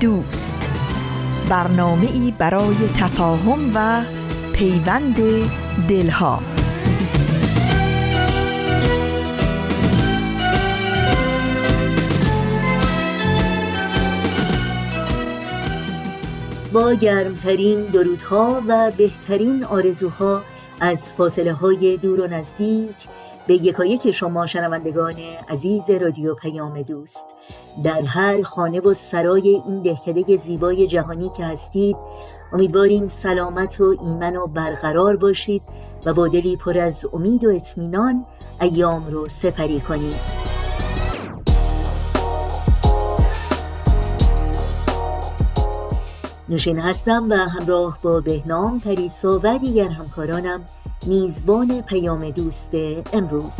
دوست. برنامه ای برای تفاهم و پیوند دلها. با گرمترین درودها و بهترین آرزوها از فاصله های دور و نزدیک به یکایک شما شنوندگان عزیز رادیو پیام دوست در هر خانه و سرای این دهکده زیبای جهانی که هستید امیدواریم سلامت و ایمن و برقرار باشید و با دلی پر از امید و اطمینان ایام رو سپری کنید نوشین هستم و همراه با بهنام پریسا و دیگر همکارانم میزبان پیام دوست امروز.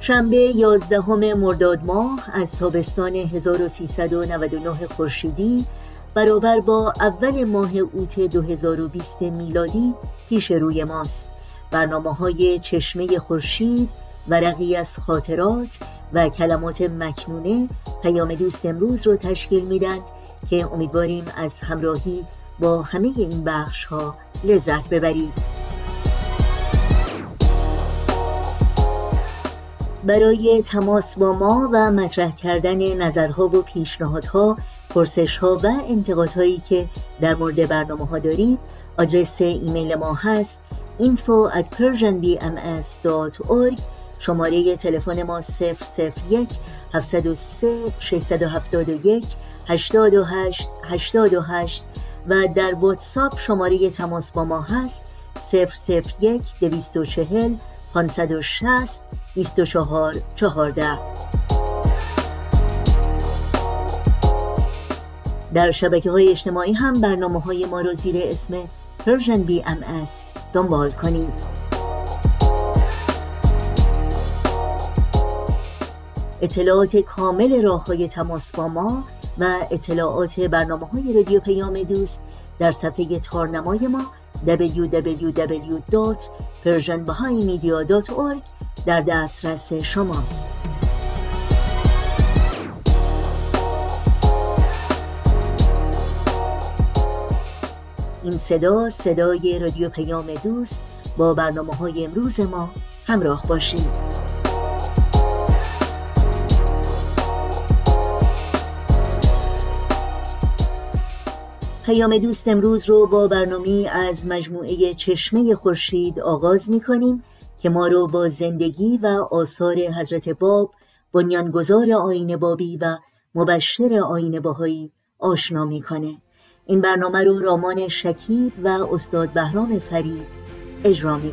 شنبه 11 مرداد ماه از تابستان 1399 خورشیدی برابر با اول ماه اوت 2020 میلادی پیش روی ماست. برنامه های چشمه خورشید ورقی از خاطرات و کلمات مکنونه پیام دوست امروز رو تشکیل میدن که امیدواریم از همراهی با همه این بخش ها لذت ببرید. برای تماس با ما و مطرح کردن نظرها و پیشنهادها پرسشها و انتقادهایی که در مورد برنامه ها دارید آدرس ایمیل ما هست info at persianbms.org شماره تلفن ما 001 703 671 828 828 و در واتساپ شماره تماس با ما هست 001 240 560 24 14 در شبکه های اجتماعی هم برنامه های ما رو زیر اسم Persian BM دنبال کنید. اطلاعات کامل راه های تماس با ما و اطلاعات برنامه های رادیو پیام دوست در صفحه تارنمای ما www.persianbahaimedia.org در دسترس شماست. این صدا صدای رادیو پیام دوست با برنامه های امروز ما همراه باشید. پیام دوست امروز رو با برنامه از مجموعه چشمه خورشید آغاز می کنیم که ما رو با زندگی و آثار حضرت باب بنیانگذار آین بابی و مبشر آین باهایی آشنا می‌کنه. این برنامه رو رامان شکیب و استاد بهرام فرید اجرا می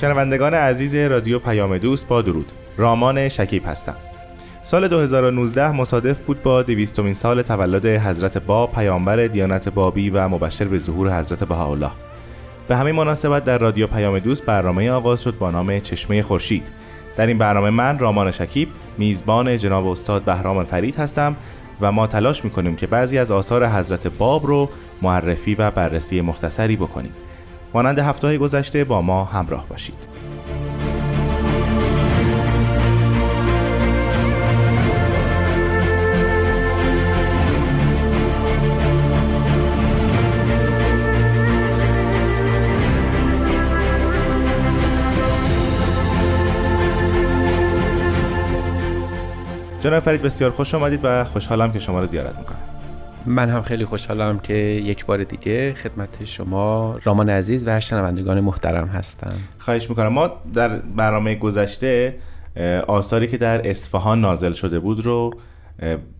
شنوندگان عزیز رادیو پیام دوست با درود. رامان شکیب هستم. سال 2019 مصادف بود با دویستمین سال تولد حضرت باب پیامبر دیانت بابی و مبشر به ظهور حضرت بهاءالله. به همین مناسبت در رادیو پیام دوست برنامه آغاز شد با نام چشمه خورشید. در این برنامه من رامان شکیب میزبان جناب استاد بهرام فرید هستم و ما تلاش می‌کنیم که بعضی از آثار حضرت باب رو معرفی و بررسی مختصری بکنیم. مانند هفته های گذشته با ما همراه باشید. جناب فرید بسیار خوش آمدید و خوشحالم که شما رو زیارت می‌کنم. من هم خیلی خوشحالم که یک بار دیگه خدمت شما رامان عزیز و شنوندگان محترم هستم. خواهش می‌کنم. ما در برنامه گذشته آثاری که در اصفهان نازل شده بود رو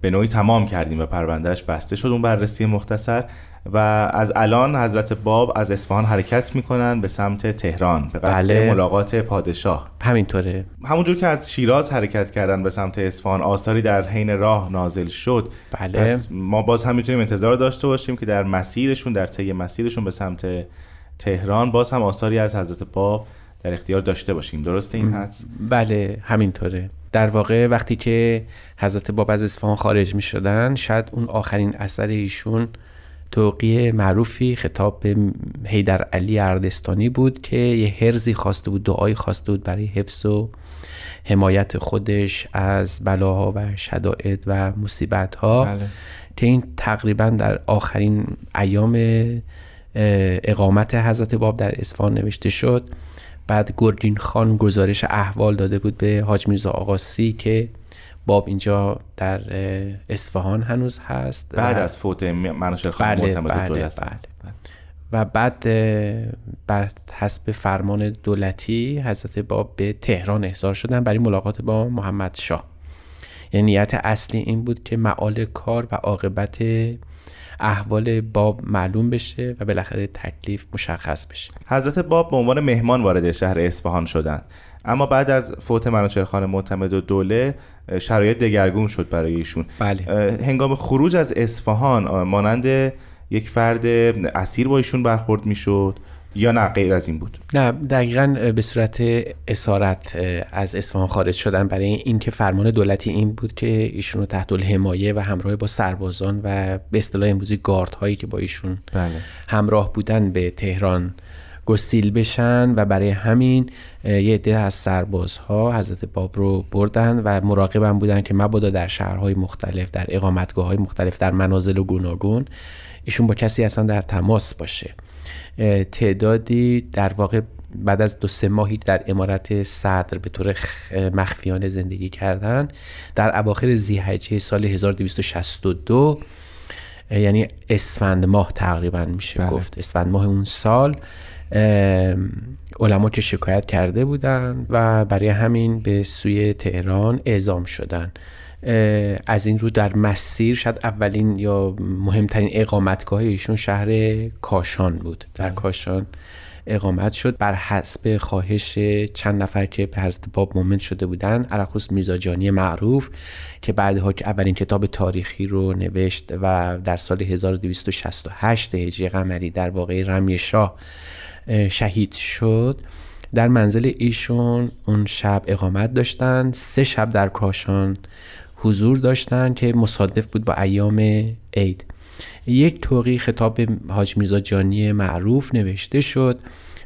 به نوعی تمام کردیم و پروندهش بسته شد. اون بررسی مختصر. و از الان حضرت باب از اصفهان حرکت می‌کنن به سمت تهران به قصد بله. ملاقات پادشاه. همینطوره. همونجور که از شیراز حرکت کردن به سمت اصفهان آثاری در حین راه نازل شد. بله. پس ما باز هم می‌تونیم انتظار داشته باشیم که در مسیرشون در طی مسیرشون به سمت تهران باز هم آثاری از حضرت باب در اختیار داشته باشیم. درسته این حدس؟ بله همینطوره. در واقع وقتی که حضرت باب از اصفهان خارج می شدن شاید اون آخرین اثر ایشون توقیه معروفی خطاب به حیدر علی اردستانی بود که یه هرزی خواسته بود دعایی خواسته بود برای حفظ و حمایت خودش از بلاها و شدائد و مصیبت ها بله. که این تقریبا در آخرین ایام اقامت حضرت باب در اصفهان نوشته شد بعد گرگین خان گزارش احوال داده بود به حاج میرزا آقاسی که باب اینجا در اصفهان هنوز هست بعد و- از فوت منوشر خان بله معتمد بله, بله, هستن. و بعد بر حسب فرمان دولتی حضرت باب به تهران احضار شدن برای ملاقات با محمد شاه. یعنی نیت اصلی این بود که معال کار و عاقبت احوال باب معلوم بشه و بالاخره تکلیف مشخص بشه. حضرت باب به عنوان مهمان وارد شهر اصفهان شدند. اما بعد از فوت منوچهر معتمد و دوله شرایط دگرگون شد برای ایشون. بله. هنگام خروج از اصفهان مانند یک فرد اسیر با ایشون برخورد می‌شد یا نه؟ غیر از این بود. نه دقیقا به صورت اسارت از اصفهان خارج شدن برای اینکه فرمان دولتی این بود که ایشون رو تحت الحمایه و همراه با سربازان و به اصطلاح امروزی گارد هایی که با ایشون بله. همراه بودن به تهران گسیل بشن و برای همین یه عده از سربازها حضرت باب رو بردن و مراقبم بودن که مبادا در شهرهای مختلف در اقامتگاه های مختلف در منازل و گوناگون ایشون با کسی اصلا در تماس باشه. تعدادی در واقع بعد از دو سه ماهی در امارت صدر به طور مخفیانه زندگی کردن. در اواخر زیحجه سال 1262 اه، یعنی اسفند ماه تقریبا میشه بله. گفت. اسفند ماه اون سال علما که شکایت کرده بودن و برای همین به سوی تهران اعزام شدن. اه، از این رو در مسیر شاید اولین یا مهمترین اقامتگاه ایشون شهر کاشان بود. در کاشان اقامت شد. بر حسب خواهش چند نفر که به حضرت باب مومن شده بودن علخصوص میرزا جانی معروف که بعدها که اولین کتاب تاریخی رو نوشت و در سال 1268 هجری قمری در واقع رمی شاه اه، شهید شد. در منزل ایشون اون شب اقامت داشتن. سه شب در کاشان حضور داشتن که مصادف بود با ایام عید. یک توقی خطاب حاج میرزا جانی معروف نوشته شد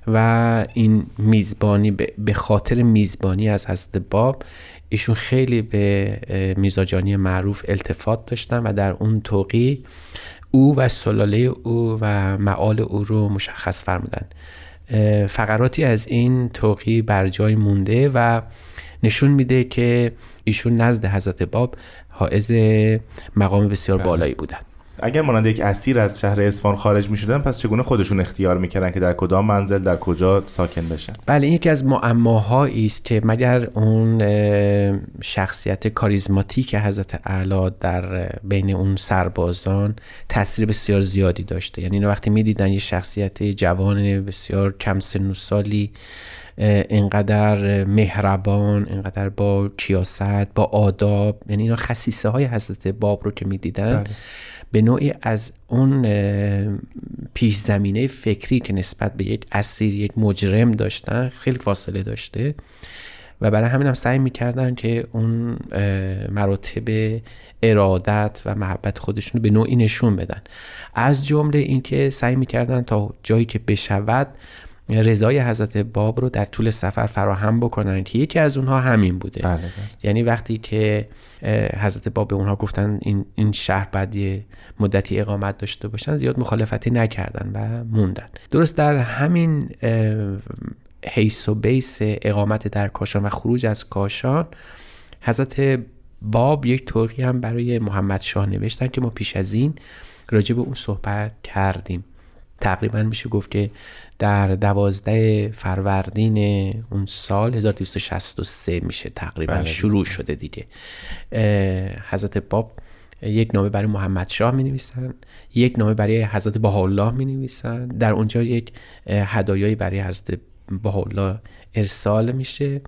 و این میزبانی به خاطر میزبانی از حضرت باب ایشون خیلی به اه، میرزا جانی معروف التفات داشتن و در اون توقی او و سلاله او و معال او رو مشخص فرمودن. فقراتی از این توقی بر جای مونده و نشون میده که ایشون نزد حضرت باب حائز مقام بسیار بالایی بودن. اگر مانند یک اسیر از شهر اصفهان خارج می شدن پس چگونه خودشون اختیار می‌کردن که در کدام منزل در کجا ساکن بشن بله این یکی از معماهایی است که مگر اون شخصیت کاریزماتیک حضرت اعلی در بین اون سربازان تاثیر بسیار زیادی داشته یعنی اینا وقتی می‌دیدن یه شخصیت جوان بسیار کم سن و سالی اینقدر مهربان اینقدر با کیاست با آداب یعنی اینا خصیصه های حضرت باب رو که می‌دیدن بله. به نوعی از اون پیش زمینه فکری که نسبت به یک اسیر یک مجرم داشتن خیلی فاصله داشته و برای همین هم سعی می‌کردن که اون مراتب ارادت و محبت خودشون رو به نوعی نشون بدن. از جمله اینکه سعی می‌کردن تا جایی که بشود رضای حضرت باب رو در طول سفر فراهم بکنن که یکی از اونها همین بوده. بله، بله. یعنی وقتی که حضرت باب به اونها گفتن این, این شهر بعد مدتی اقامت داشته باشن زیاد مخالفتی نکردن و موندن. درست در همین حیث و بیس اقامت در کاشان و خروج از کاشان حضرت باب یک توقی هم برای محمد شاه نوشتن که ما پیش از این راجع به اون صحبت کردیم. تقریبا میشه گفت که در دوازده فروردین اون سال 1263 میشه تقریبا بله. شروع شده دیگه حضرت باب یک نامه برای محمد شاه می نویسن یک نامه برای حضرت بهاءالله می نویسن در اونجا یک هدایایی برای حضرت بهاءالله ارسال میشه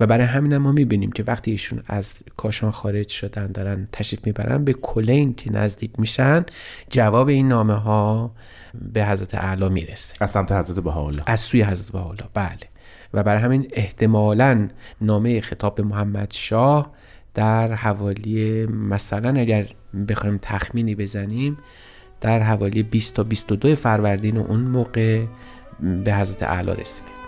و برای همین ما می‌بینیم که وقتی ایشون از کاشان خارج شدن دارن تشریف می‌برن به کلین که نزدیک میشن جواب این نامه ها به حضرت اعلی می‌رسه. از سمت حضرت بهاءالله. از سوی حضرت بهاءالله. بله. و برای همین احتمالا نامه خطاب به محمد شاه در حوالی مثلا اگر بخوایم تخمینی بزنیم در حوالی 20 تا 22 فروردین اون موقع به حضرت اعلی رسیده.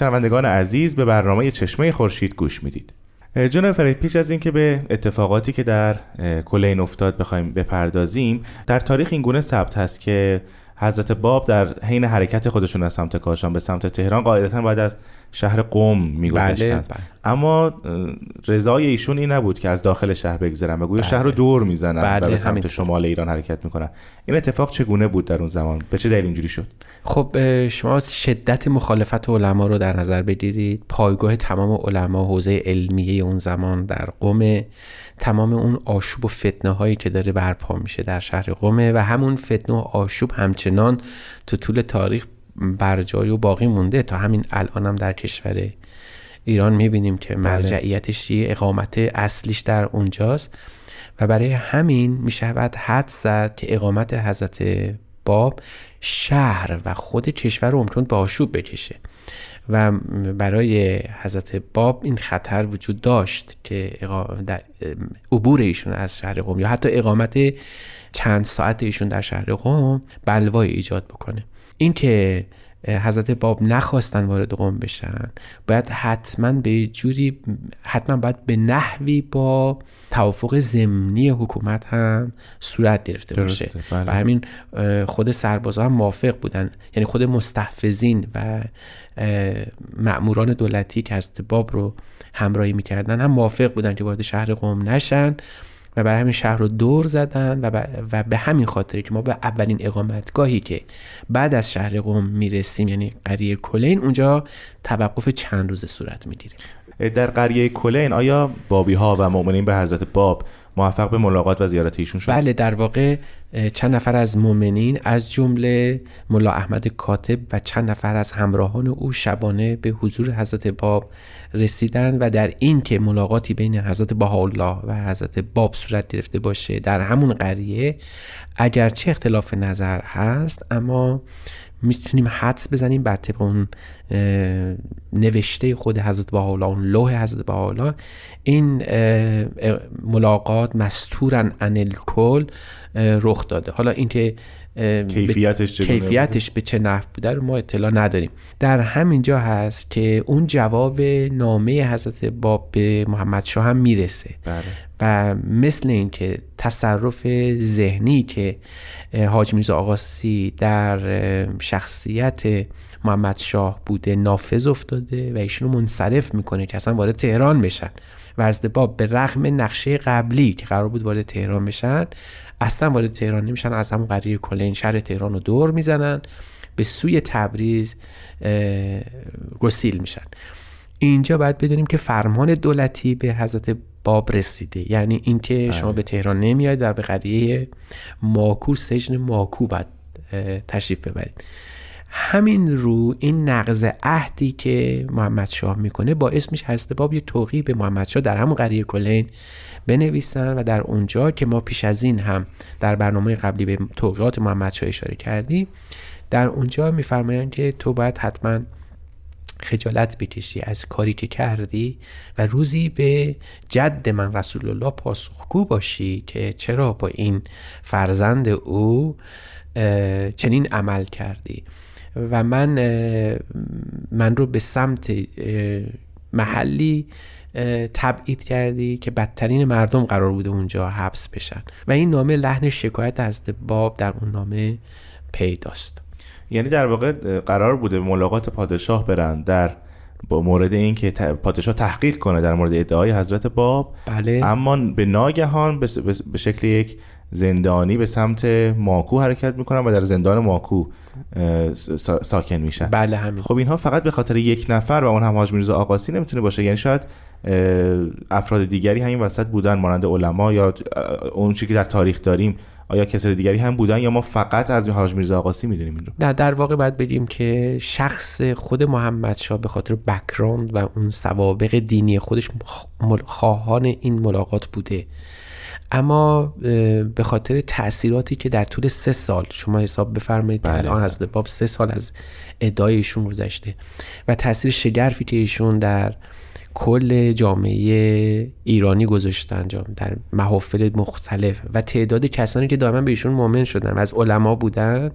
شنوندگان عزیز به برنامه چشمه خورشید گوش می‌دید. جناب فرید پیش از اینکه به اتفاقاتی که در کلین افتاد بخوایم بپردازیم در تاریخ این گونه ثبت هست که حضرت باب در حین حرکت خودشون از سمت کاشان به سمت تهران قاعدتا باید از شهر قم میگذشتند. بله، بله. اما رضای ایشون این نبود که از داخل شهر بگذرن و گویا شهر رو دور می‌زنن بله، و به سمت. شمال ایران حرکت می‌کنن. این اتفاق چگونه بود در اون زمان؟ به چه دلیل اینجوری شد؟ خب شما شدت مخالفت علما رو در نظر بگیرید. پایگاه تمام علما حوزه علمیه اون زمان در قم تمام اون آشوب و فتنه هایی که داره برپا میشه در شهر قمه و همون فتنه و آشوب همچنان تو طول تاریخ بر جای و باقی مونده. تا همین الان هم در کشور ایران می‌بینیم که مرجعیتش چیه اقامت اصلیش در اونجاست. و برای همین می‌شود حد زد که اقامت حضرت باب شهر و خود کشور رو ممکن به آشوب بکشه. و برای حضرت باب این خطر وجود داشت که در- عبور ایشون از شهر قم یا حتی اقامت چند ساعت ایشون در شهر قم بلوای ایجاد بکنه. این که حضرت باب نخواستن وارد قم بشن باید حتما به جوری حتما باید به نحوی با توافق ضمنی حکومت هم صورت گرفته باشه. بله. و همین خود سربازا هم موافق بودن. یعنی خود مستحفظین و اه، مأموران دولتی که حضرت باب رو همراهی می‌کردن هم موافق بودن که وارد شهر قم نشن و برای همین شهر رو دور زدن و, و به همین خاطر که ما به اولین اقامتگاهی که بعد از شهر قم می‌رسیم یعنی قریه کلین اونجا توقف چند روزه صورت می‌گیره. در قریه کلین آیا بابی ها و مؤمنین به حضرت باب موفق به ملاقات و زیارت ایشون شد. بله در واقع چند نفر از مؤمنین از جمله ملا احمد کاتب و چند نفر از همراهان او شبانه به حضور حضرت باب رسیدن و در این که ملاقاتی بین حضرت بهاءالله و حضرت باب صورت گرفته باشه در همون قریه اگرچه اختلاف نظر هست اما می‌تونیم حدس بزنیم بر طبق اون نوشته خود حضرت بهاءالله اون لوح حضرت بهاءالله. این ملاقات مستورن عن الکل رخ داده. حالا اینکه به- کیفیتش بوده؟ کیفیتش به چه نحو بوده رو ما اطلاع نداریم. در همین جا هست که اون جواب نامه حضرت باب به محمد شاه هم می‌رسه. بله. و مثل اینکه تصرف ذهنی که حاج میرزا آقاسی در شخصیت محمد شاه بوده نافذ افتاده و ایشون رو منصرف می‌کنه که اصلا وارد تهران بشن. و از باب به رغم نقشه قبلی که قرار بود وارد تهران بشن اصلا وارد تهران نمیشن از همون قریه کلین شهر تهران رو دور می‌زنن به سوی تبریز گسیل میشن. اینجا باید بدونیم که فرمان دولتی به حضرت باب رسیده. یعنی اینکه شما به تهران نمیاید و به قریه ماکو سجن ماکو باید تشریف ببرید. همین رو این نقض عهدی که محمد شاه می‌کنه باعث میشه حضرت باب یه توقیع به محمد شاه در همون قریه کلین بنویسن و در اونجا که ما پیش از این هم در برنامه قبلی به توقیات محمد شاه اشاره کردیم در اونجا میفرمایند که تو باید حتما خجالت بکشی از کاری که کردی و روزی به جد من رسول الله پاسخگو باشی که چرا با این فرزند او چنین عمل کردی. و من من رو به سمت محلی تبعید کردی که بدترین مردم قرار بوده اونجا حبس بشن. و این نامه لحن شکایت از باب در اون نامه پیداست. یعنی در واقع قرار بوده ملاقات پادشاه برن در با مورد این که پادشاه تحقیق کنه در مورد ادعای حضرت باب بله. اما به ناگهان به شکل یک زندانی به سمت ماکو حرکت می‌کنن و در زندان ماکو ساکن میشن. بله همین. خب اینها فقط به خاطر یک نفر و اون هم حاج میرزا آقاسی نمی‌تونه باشه. یعنی شاید افراد دیگری همین وسط بودن مانند علما یا اون چیزی که در تاریخ داریم آیا کسر دیگری هم بودن یا ما فقط از حاج میرزا آقاسی می‌دونیم این رو؟ نه در واقع باید بگیم که شخص خود محمد شاه به خاطر بکراند و اون سوابق دینی خودش خواهان این ملاقات بوده. اما به خاطر تاثیراتی که در طول سه سال شما حساب بفرمایید بله. الان از باب سه سال از ادعای ایشون گذشته و تاثیر شگرفی که ایشون در کل جامعه ایرانی گذاشتن در محافل مختلف و تعداد کسانی که دائما به ایشون مؤمن شدن. از علما بودن.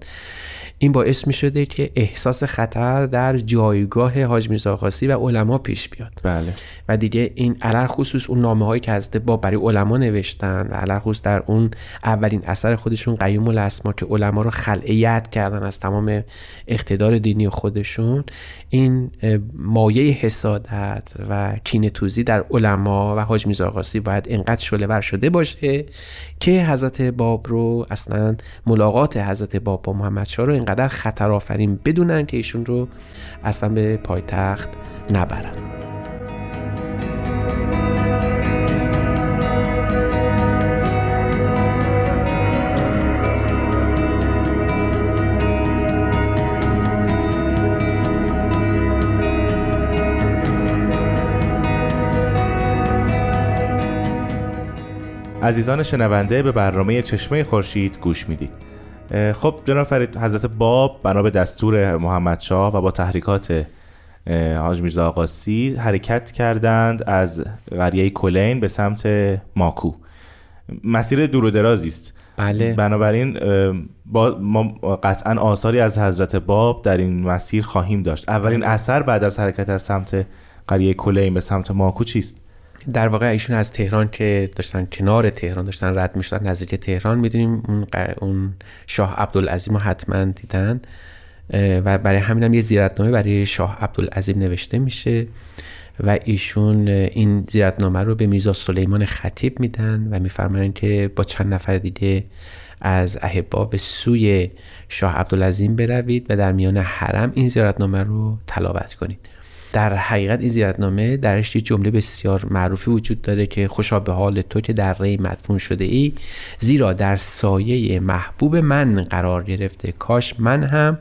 این باعث می شده که احساس خطر در جایگاه حاج میرزا و علما پیش بیاد. بله. و دیگه این علر خصوص اون نامه هایی که از با برای علما نوشتن و علر خصوص در اون اولین اثر خودشون قیوم الاسما که علما رو خلعیت کردن از تمام اقتدار دینی خودشون این مایه حسادت و کینه توزی در علما و حاج میرزا باید اینقدر شله شده باشه که حضرت باب رو اصلا ملاقات حضرت باب با محمد شاه رو اینقدر خطر آفرین بدونن که ایشون رو اصلا به پایتخت نبرن. عزیزان شنونده به برنامه چشمه خورشید گوش می‌دید. خب جناب فرید حضرت باب بنا به دستور محمد شاه و با تحریکات حاج میرزا آقاسی حرکت کردند از قریه کلین به سمت ماکو. مسیر دور و درازی است. بله. بنابراین با ما قطعا آثاری از حضرت باب در این مسیر خواهیم داشت. اولین بله. اثر بعد از حرکت از سمت قریه کلین به سمت ماکو چیست؟ در واقع ایشون از تهران که داشتن کنار تهران داشتن رد می‌شدن نزدیک تهران می‌دونیم اون, اون شاه عبدالعظیم رو حتما دیدن. و برای همین هم یه زیارتنامه برای شاه عبدالعظیم نوشته میشه و ایشون این زیارتنامه رو به میرزا سلیمان خطیب میدن و میفرمایند که با چند نفر دیگه از احبا به سوی شاه عبدالعظیم بروید و در میان حرم این زیارتنامه رو تلاوت کنید. در حقیقت این زیارتنامه درش یه جمله بسیار معروفی وجود داره که خوشا به حال تو که در ری مدفون شده ای زیرا در سایه محبوب من قرار گرفته. کاش من هم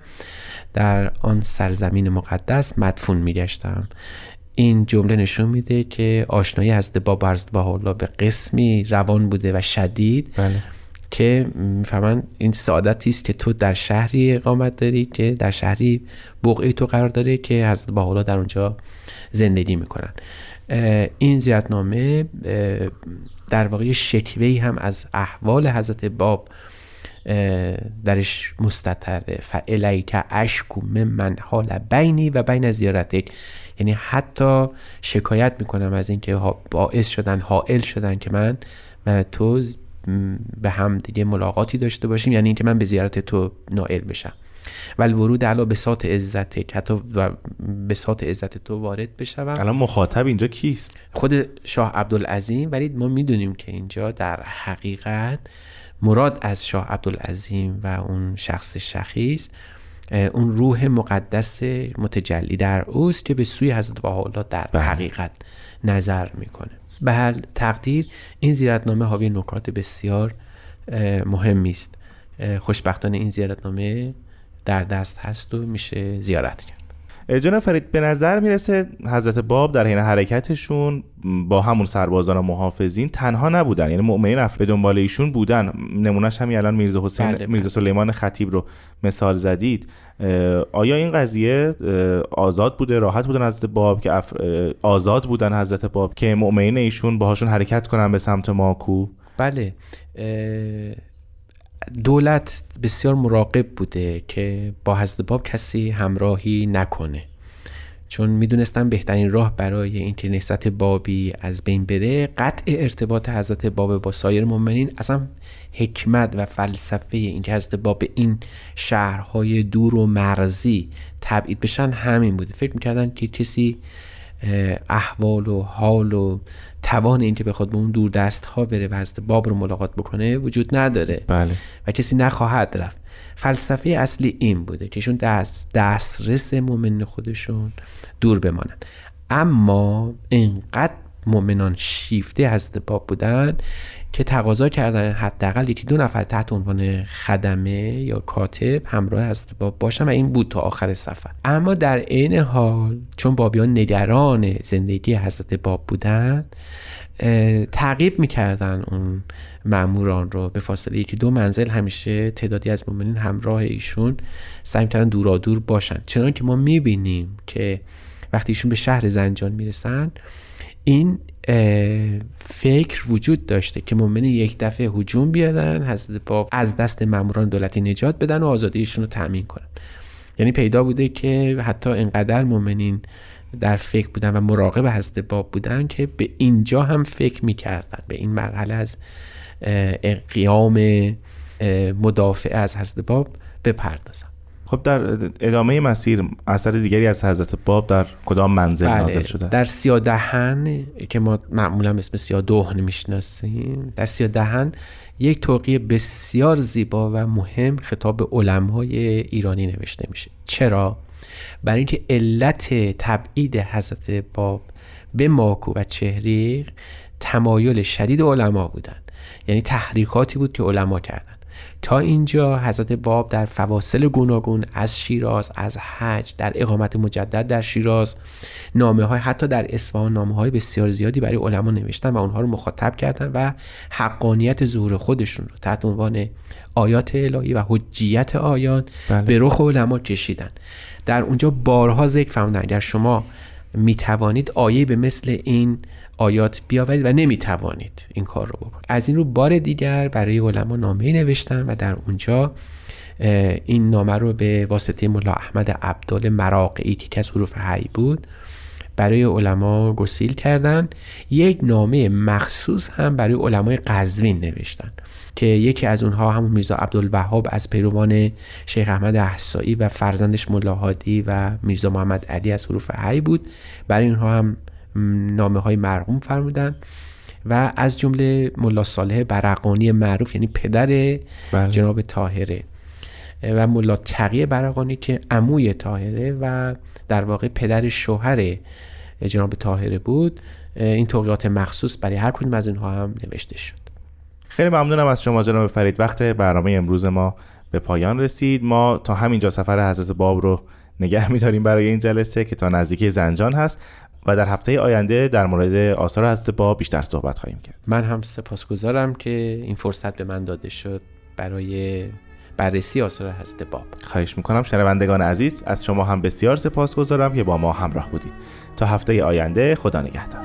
در آن سرزمین مقدس مدفون میگشتم. این جمله نشون میده که آشنایی از باب عرض به به قسمی روان بوده و شدید. بله. که می‌فهمن این سعادتی است که تو در شهری اقامت داری که در شهری بقعه تو قرار داره که حضرت باحالا در اونجا زندگی می‌کنن. این زیارتنامه در واقع شکوهی هم از احوال حضرت باب درش مستطره. که اشکو من حال بینی و بین زیارتک. یعنی حتی شکایت می‌کنم از اینکه باعث شدن حائل شدن که من و تو به هم دیگه ملاقاتی داشته باشیم یعنی اینکه من به زیارت تو نائل بشم. و الورود علا بساط عزت حتی بساط عزت تو وارد بشم الان مخاطب اینجا کیست؟ خود شاه عبدالعظیم. ولی ما می‌دونیم که اینجا در حقیقت مراد از شاه عبدالعظیم و اون شخص شخیص اون روح مقدس متجلی در اوست که به سوی حضرت بهاءالله در بله. حقیقت نظر می‌کنه. به هر تقدیر این زیارتنامه حاوی نکات بسیار مهمی است. خوشبختانه این زیارتنامه در دست هست و میشه زیارت کرد. جناب فرید به نظر می‌رسه حضرت باب در حین حرکتشون با همون سربازان و محافظین تنها نبودن. یعنی مؤمنین به دنبال ایشون بودن. نمونهش همین الان میرزا حسین بله میرزا بله. سلیمان خطیب رو مثال زدید. آیا این قضیه آزاد بوده؟ راحت بودن حضرت باب که آزاد بودن حضرت باب که مؤمنین ایشون باهاشون حرکت کنن به سمت ماکو؟ بله. دولت بسیار مراقب بوده که با حضرت باب کسی همراهی نکنه. چون می‌دونستن بهترین راه برای اینکه نهضت بابی از بین بره قطع ارتباط حضرت باب با سایر مؤمنین اصلا حکمت و فلسفه اینکه حضرت باب این شهرهای دور و مرزی تبعید بشن همین بوده. فکر می‌کردن که کسی احوال و حال و توان اینکه بخواد به اون دور دست ها بره و حضرت باب رو ملاقات بکنه وجود نداره. بله. و کسی نخواهد رفت. فلسفه اصلی این بوده که ایشون دست دسترس مؤمن خودشون دور بمانن اما اینقدر مؤمنان شیفته حضرت باب بودن که تقاضا کردن حداقل یکی دو نفر تحت عنوان خدمه یا کاتب همراه حضرت باب باشن و این بود تا آخر سفر. اما در عین حال چون بابیان نگران زندگی حضرت باب بودن تعقیب می‌کردن اون ماموران رو. به فاصله یکی دو منزل همیشه تعدادی از مؤمنین همراه ایشون سعی می‌کردن دورادور باشن. چنان که ما می‌بینیم که وقتی ایشون به شهر زنجان می‌رسن این فکر وجود داشته که مؤمن یک دفعه هجوم بیارن حضرت باب از دست ماموران دولتی نجات بدن و آزادیشون رو تأمین کنن. یعنی پیدا بوده که حتی انقدر مؤمنین در فکر بودن و مراقب حضرت باب بودن که به اینجا هم فکر می‌کردن. به این مرحله از قیام مدافع از حضرت باب بپردازن. خب در ادامه مسیر اثر دیگری از حضرت باب در کدام منزل بله. نازل شده است؟ در سیادهن که ما معمولا اسم سیادهن می‌شناسیم در سیادهن یک توقیه بسیار زیبا و مهم خطاب به علمای ایرانی نوشته میشه چرا برای اینکه علت تبعید حضرت باب به ماکو و چهریق تمایل شدید علما بودن یعنی تحریکاتی بود که علما کردن تا اینجا حضرت باب در فواصل گوناگون از شیراز از حج در اقامت مجدد در شیراز نامه های حتی در اصفهان نامه های بسیار زیادی برای علما نوشتن و اونها رو مخاطب کردن و حقانیت ظهور خودشون رو تحت عنوان آیات الهی و حجیت آیات بله. به رخ علما کشیدن در اونجا بارها ذکر فرمودن اگر شما می توانید آیه به مثل این آیات بیاورید و نمی‌توانید این کار رو بکنید. از این رو بار دیگر برای علما نامه نوشتن و در اونجا این نامه رو به واسطه ملا احمد عبدال مراقعی که از حروف حی بود برای علما گسیل کردن. یک نامه مخصوص هم برای علمای قزوین نوشتن که یکی از اونها همون میرزا عبدالوهاب از پیروان شیخ احمد احسایی و فرزندش ملاحادی و میرزا محمد علی از حروف حی بود. برای اونها هم نامه های مرقوم فرمودن و از جمله ملا صالح برقانی معروف یعنی پدر بله. جناب تاهره و ملا تقی برقانی که عموی تاهره و در واقع پدر شوهر جناب تاهره بود این توقیات مخصوص برای هر کدوم از اینها هم نوشته شد. خیلی ممنونم از شما جناب فرید. وقت برنامه امروز ما به پایان رسید. ما تا همینجا سفر حضرت باب رو نگه میداریم برای این جلسه که تا نزدیکی زنجان هست و در هفته آینده در مورد آثار حضرت باب بیشتر صحبت خواهیم کرد. من هم سپاسگزارم که این فرصت به من داده شد برای بررسی آثار حضرت باب. خواهش می‌کنم شنوندگان عزیز از شما هم بسیار سپاسگزارم که با ما همراه بودید. تا هفته آینده خدا نگهدار.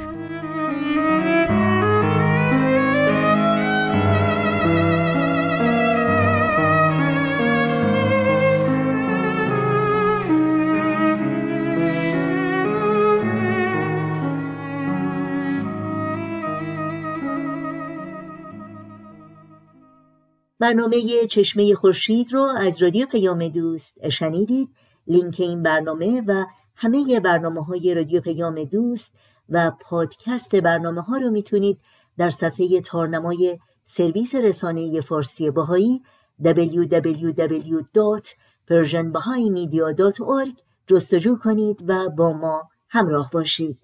برنامه چشمه خورشید رو از رادیو پیام دوست شنیدید. لینک این برنامه و همه برنامه های رادیو پیام دوست و پادکست برنامه ها رو می‌تونید در صفحه تارنمای سرویس رسانه فارسی باهایی www.persianbahaimedia.org جستجو کنید و با ما همراه باشید.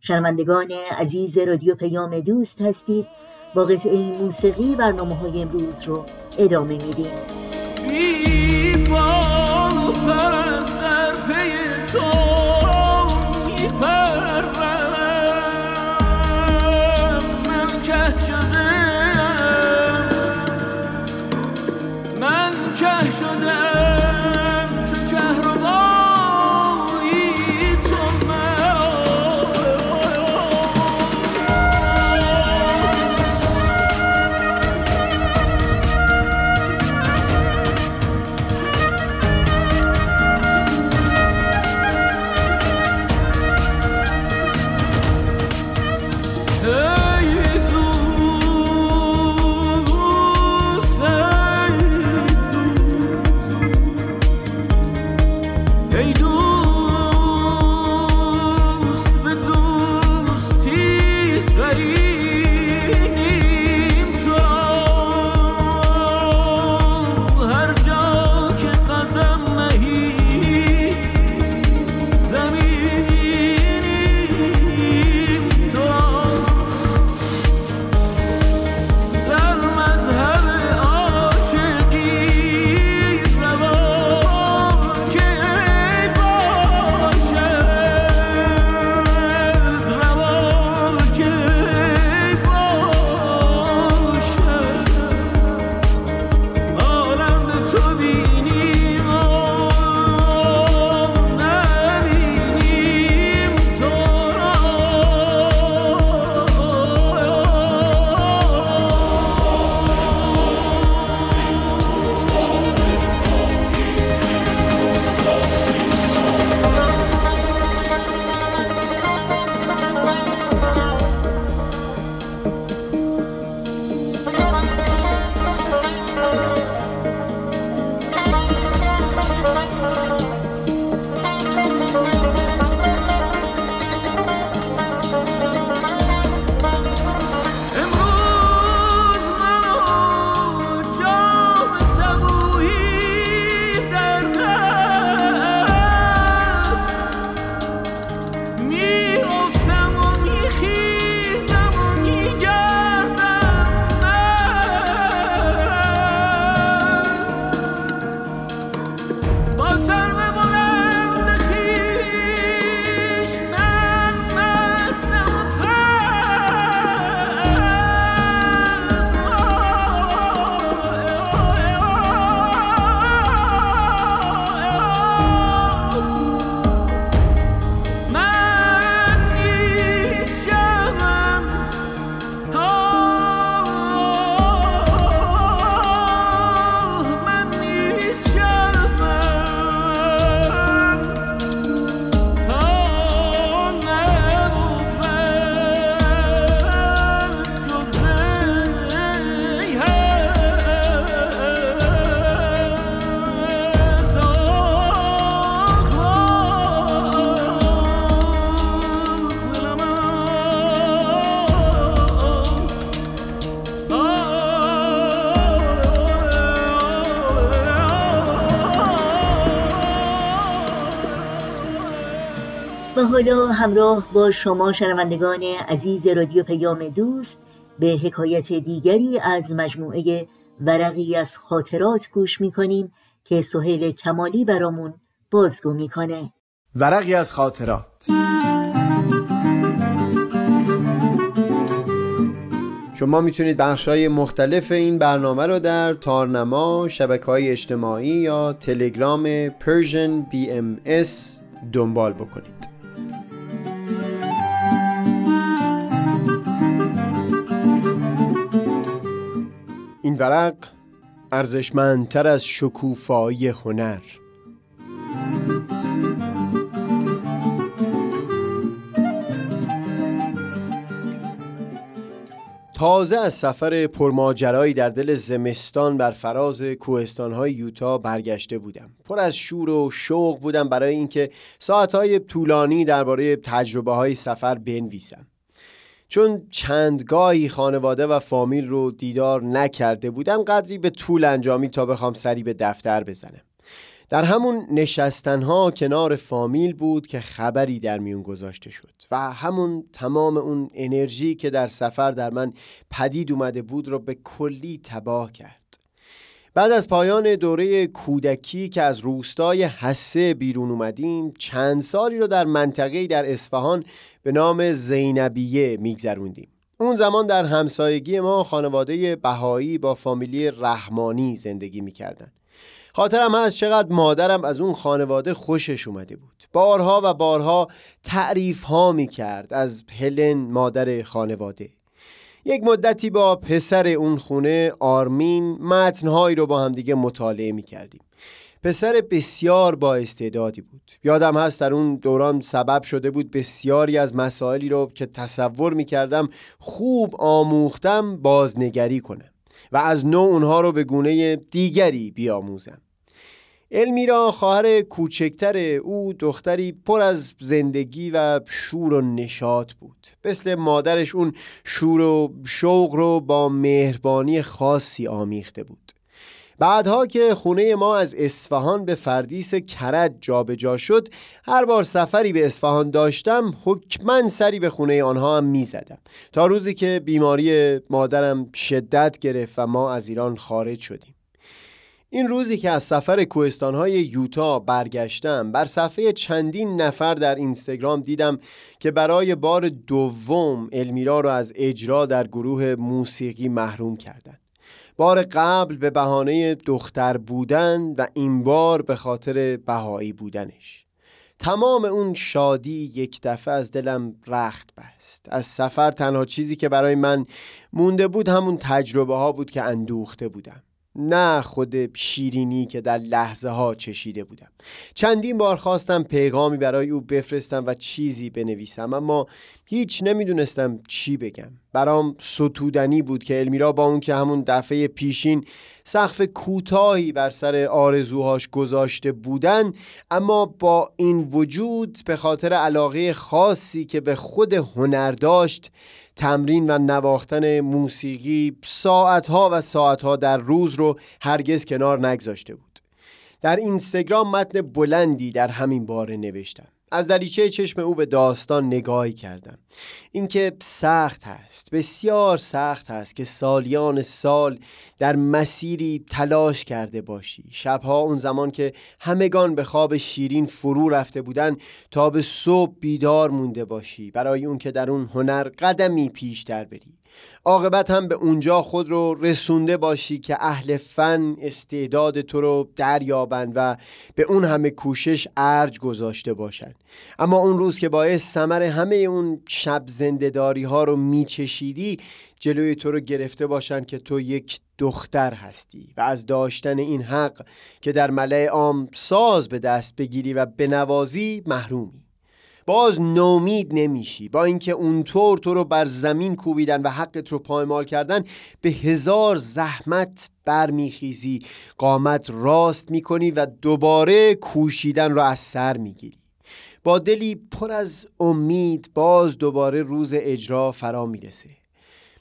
شنوندگان عزیز رادیو پیام دوست هستید. با قطعه موسیقی برنامه های امروز رو ادامه میدیم. حالا همراه با شما شنوندگان عزیز رادیو پیام دوست به حکایت دیگری از مجموعه ورقی از خاطرات گوش می‌کنیم که سهیل کمالی برامون بازگو می‌کنه. ورقی از خاطرات. شما می‌تونید بخش های مختلف این برنامه رو در تارنما، شبکه های اجتماعی یا تلگرام Persian BMS دنبال بکنید. این ورق ارزشمندتر از شکوفایی هنر. تازه از سفر پرماجرایی در دل زمستان بر فراز کوهستانهای یوتا برگشته بودم. پر از شور و شوق بودم برای اینکه ساعتهای طولانی درباره تجربه های سفر بنویسم. چون چندگاهی خانواده و فامیل رو دیدار نکرده بودم قدری به طول انجامی تا بخوام سری به دفتر بزنم. در همون نشستنها کنار فامیل بود که خبری در میون گذاشته شد و همون تمام اون انرژی که در سفر در من پدید اومده بود رو به کلی تباه کرد. بعد از پایان دوره کودکی که از روستای حسه بیرون اومدیم چند سالی رو در منطقه در اصفهان به نام زینبیه میگذروندیم. اون زمان در همسایگی ما خانواده بهایی با فامیلی رحمانی زندگی می‌کردن. خاطرم هست چقدر مادرم از اون خانواده خوشش اومده بود. بارها و بارها تعریف ها می کرد از هلن مادر خانواده. یک مدتی با پسر اون خونه آرمین متنهایی رو با همدیگه مطالعه می کردیم پسر بسیار با استعدادی بود. یادم هست در اون دوران سبب شده بود بسیاری از مسائلی رو که تصور می کردم خوب آموختم بازنگری کنم و از نوع اونها رو به گونه دیگری بیاموزم. المیرا خواهر کوچکتر او دختری پر از زندگی و شور و نشاط بود. مثل مادرش اون شور و شوق رو با مهربانی خاصی آمیخته بود. بعدها که خونه ما از اصفهان به فردیس کرج جابجا جا شد هر بار سفری به اصفهان داشتم حکما سری به خونه آنها هم می زدم تا روزی که بیماری مادرم شدت گرفت و ما از ایران خارج شدیم این روزی که از سفر کوهستانهای یوتا برگشتم بر صفحه چندین نفر در اینستاگرام دیدم که برای بار دوم المیرا را از اجرا در گروه موسیقی محروم کردند. بار قبل به بهانه دختر بودن و این بار به خاطر بهایی بودنش. تمام اون شادی یک دفعه از دلم رخت بست. از سفر تنها چیزی که برای من مونده بود همون تجربه ها بود که اندوخته بودم. نه خود شیرینی که در لحظه ها چشیده بودم. چندین بار خواستم پیغامی برای او بفرستم و چیزی بنویسم اما هیچ نمی‌دونستم چی بگم. برام ستودنی بود که المیرا با اون که همون دفعه پیشین سقف کوتاهی بر سر آرزوهاش گذاشته بودن اما با این وجود به خاطر علاقه خاصی که به خود هنر داشت تمرین و نواختن موسیقی ساعتها و ساعتها در روز رو هرگز کنار نگذاشته بود. در اینستاگرام متن بلندی در همین باره نوشتم. از دریچه چشم او به داستان نگاهی کردم. اینکه سخت هست بسیار سخت هست که سالیان سال در مسیری تلاش کرده باشی. شبها اون زمان که همگان به خواب شیرین فرو رفته بودن تا به صبح بیدار مونده باشی. برای اون که در اون هنر قدمی در بری. عاقبت هم به اونجا خود رو رسونده باشی که اهل فن استعداد تو رو دریابند و به اون همه کوشش ارج گذاشته باشند. اما اون روز که باعث سمر همه اون شب زندهداری ها رو میچشیدی جلوی تو رو گرفته باشند که تو یک دختر هستی و از داشتن این حق که در ملع عام ساز به دست بگیری و بنوازی محرومی. باز نومید نمیشی. با اینکه اونطور تو رو بر زمین کوبیدن و حقت رو پایمال کردن به هزار زحمت برمیخیزی. قامت راست می‌کنی و دوباره کوشیدن رو از سر می‌گیری. با دلی پر از امید باز دوباره روز اجرا فرا می‌رسه.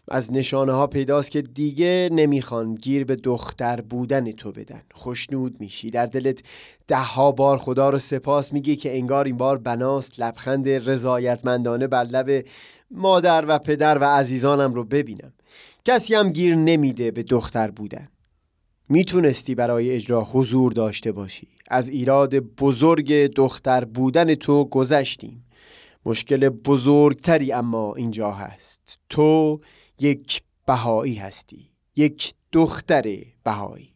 از نشانه ها پیداست که دیگه نمی‌خوان گیر به دختر بودن تو بدن. خوشنود میشی. در دلت ده ها بار خدا رو سپاس میگی که انگار این بار بناست. لبخند رضایتمندانه بر لب مادر و پدر و عزیزانم رو ببینم. کسی هم گیر نمیده به دختر بودن. می‌تونستی برای اجرا حضور داشته باشی. از ایراد بزرگ دختر بودن تو گذشتیم. مشکل بزرگتری اما اینجا هست. تو یک بهایی هستی یک دختر بهایی.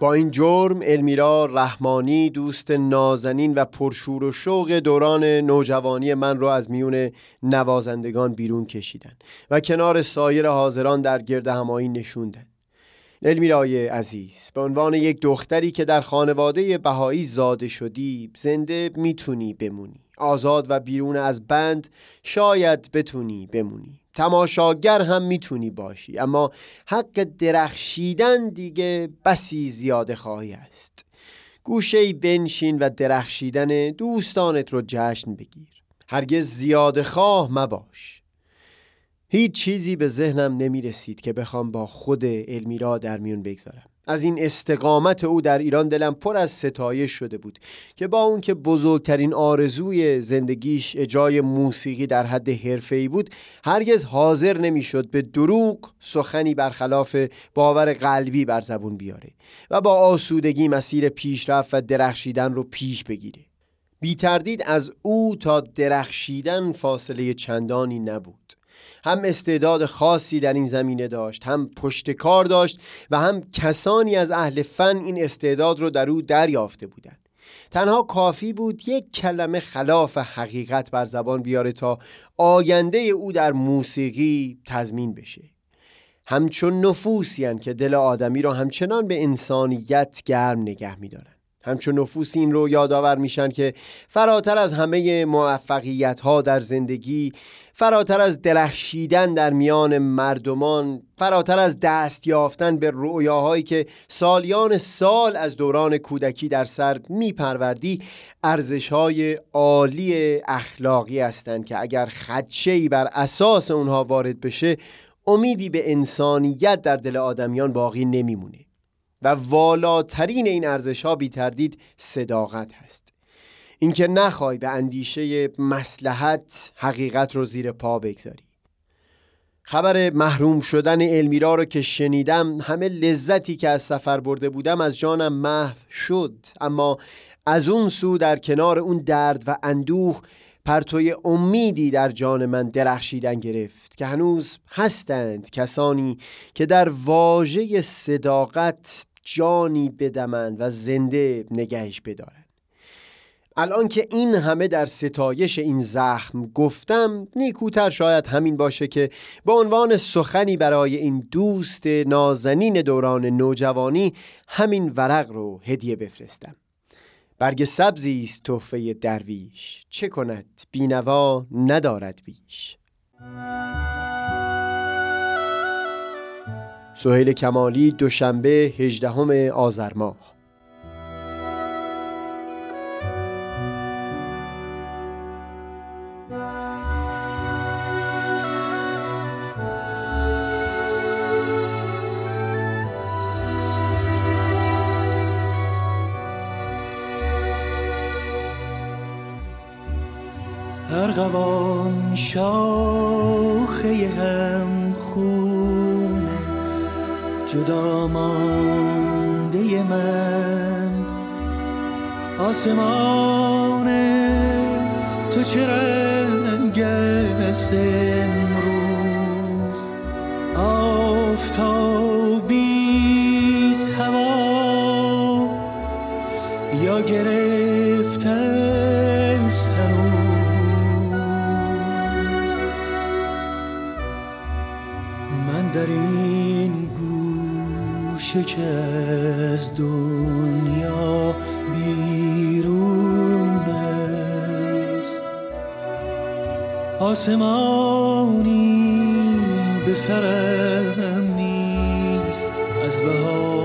با این جرم المیرا رحمانی دوست نازنین و پرشور و شوق دوران نوجوانی من را از میون نوازندگان بیرون کشیدن و کنار سایر حاضران در گرد همایی نشوندن المیرای عزیز به عنوان یک دختری که در خانواده بهایی زاده شدی زنده می‌تونی بمونی. آزاد و بیرون از بند شاید بتونی بمونی. تماشاگر هم می‌تونی باشی. اما حق درخشیدن دیگه بسی زیاده خواهی است. گوشه بنشین و درخشیدن دوستانت رو جشن بگیر. هرگز زیاده خواه مباش. هیچ چیزی به ذهنم نمی رسید که بخوام با خود المیرا در میون بگذارم. از این استقامت او در ایران دلم پر از ستایش شده بود که با اون که بزرگترین آرزوی زندگیش اجرای موسیقی در حد حرفه‌ای بود هرگز حاضر نمی‌شد به دروغ سخنی برخلاف باور قلبی بر زبون بیاره و با آسودگی مسیر پیشرفت و درخشیدن رو پیش بگیره. بی تردید از او تا درخشیدن فاصله چندانی نبود. هم استعداد خاصی در این زمینه داشت هم پشت کار داشت و هم کسانی از اهل فن این استعداد رو در او دریافته بودند. تنها کافی بود یک کلمه خلاف حقیقت بر زبان بیاره تا آینده او در موسیقی تضمین بشه. همچون نفوسی که دل آدمی را همچنان به انسانیت گرم نگه میدارن همچون نفوس این رو یادآور میشن که فراتر از همه موفقیت ها در زندگی فراتر از درخشیدن در میان مردمان فراتر از دست یافتن به رؤیاهایی که سالیان سال از دوران کودکی در سر میپروردی ارزش های عالی اخلاقی هستند که اگر خدشه‌ای بر اساس اونها وارد بشه امیدی به انسانیت در دل آدمیان باقی نمیمونه. و والاترین این ارزش ها بی تردید صداقت هست. اینکه نخوای به اندیشه مسلحت حقیقت رو زیر پا بگذاری. خبر محروم شدن المیرا رو که شنیدم همه لذتی که از سفر برده بودم از جانم محو شد. اما از اون سو در کنار اون درد و اندوه پرتوی امیدی در جان من درخشیدن گرفت که هنوز هستند کسانی که در واژه صداقت جانی بدمند و زنده نگهش بدارند. الان که این همه در ستایش این زخم گفتم نیکوتر شاید همین باشه که به عنوان سخنی برای این دوست نازنین دوران نوجوانی همین ورق رو هدیه بفرستم. برگ سبزی است تحفه درویش. چه کند؟ بینوا ندارد بیش. سهیل کمالی دوشنبه 18 آذر ماه. آسمانی به سرم نیست. از بهار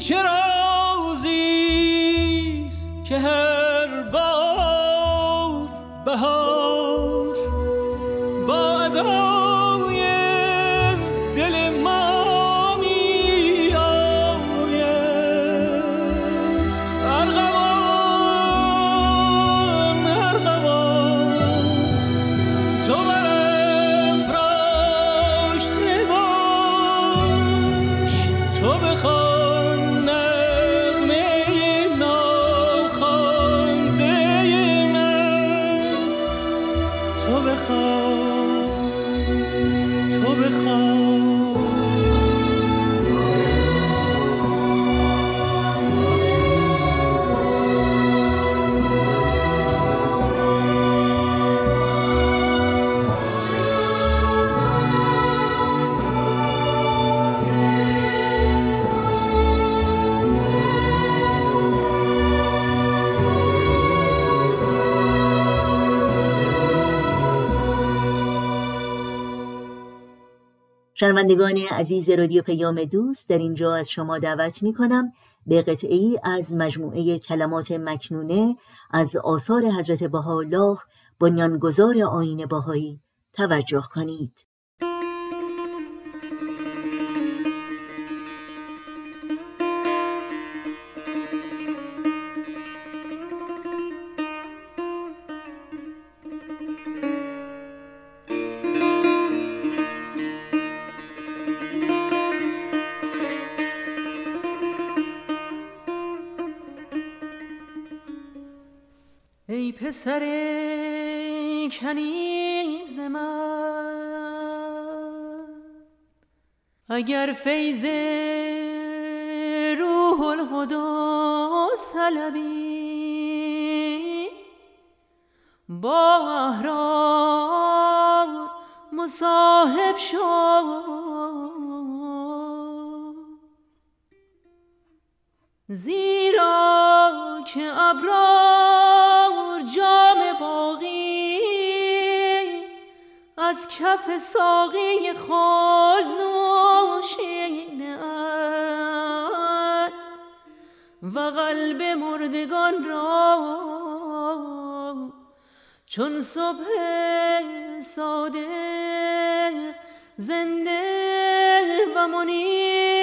رازیست شنوندگان عزیز رادیو پیام دوست در اینجا از شما دعوت می کنم به قطعه ای از مجموعه کلمات مکنونه از آثار حضرت بهاءالله بنیانگذار آیین بهایی توجه کنید. پسر کنیز من. اگر فیض روح القدس طلبی با احرار مصاحب شو. زیرا که ابرار کف ساقی خال نوشیده و قلب مردگان را چون صبح صادق زنده و منیر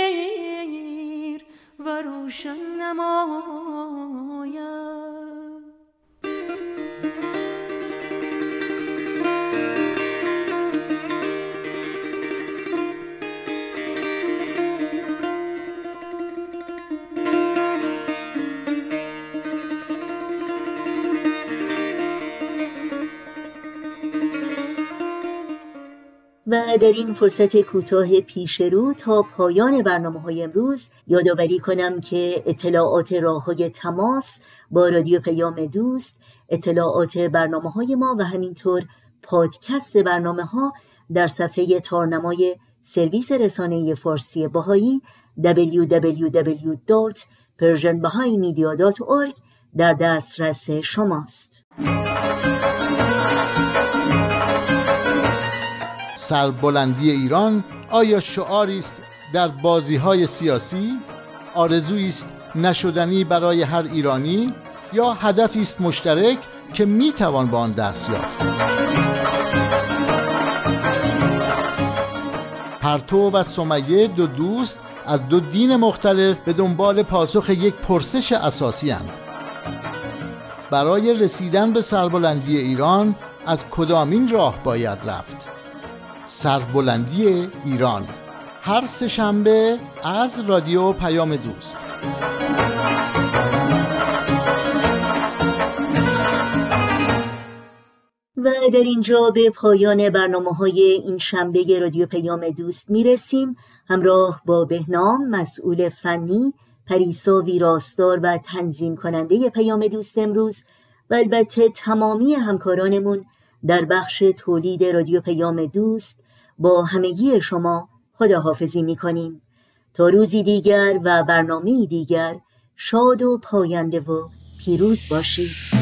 و روشن نماید و در این فرصت کوتاه پیش رو تا پایان برنامه های امروز یادآوری کنم که اطلاعات راه های تماس با رادیو پیام دوست اطلاعات برنامه های ما و همینطور پادکست برنامه ها در صفحه تارنمای سرویس رسانه فارسی باهایی www.persianbahaimedia.org در دسترس شماست. سربلندی ایران آیا شعاری است در بازی های سیاسی؟ آرزویی است نشدنی برای هر ایرانی یا هدفی است مشترک که می توان با آن دست یافت؟ پرتو و سمیه دو دوست از دو دین مختلف به دنبال پاسخ یک پرسش اساسی هند. برای رسیدن به سربلندی ایران از کدامین راه باید رفت؟ سربلندی ایران. هر سه شنبه از رادیو پیام دوست. و در اینجا به پایان برنامه های این شنبه رادیو پیام دوست می رسیم همراه با بهنام مسئول فنی پریسا ویراستار و تنظیم کننده پیام دوست امروز و البته تمامی همکارانمون در بخش تولید رادیو پیام دوست با همگی شما خداحافظی می کنیم تا روزی دیگر و برنامه دیگر شاد و پاینده و پیروز باشید.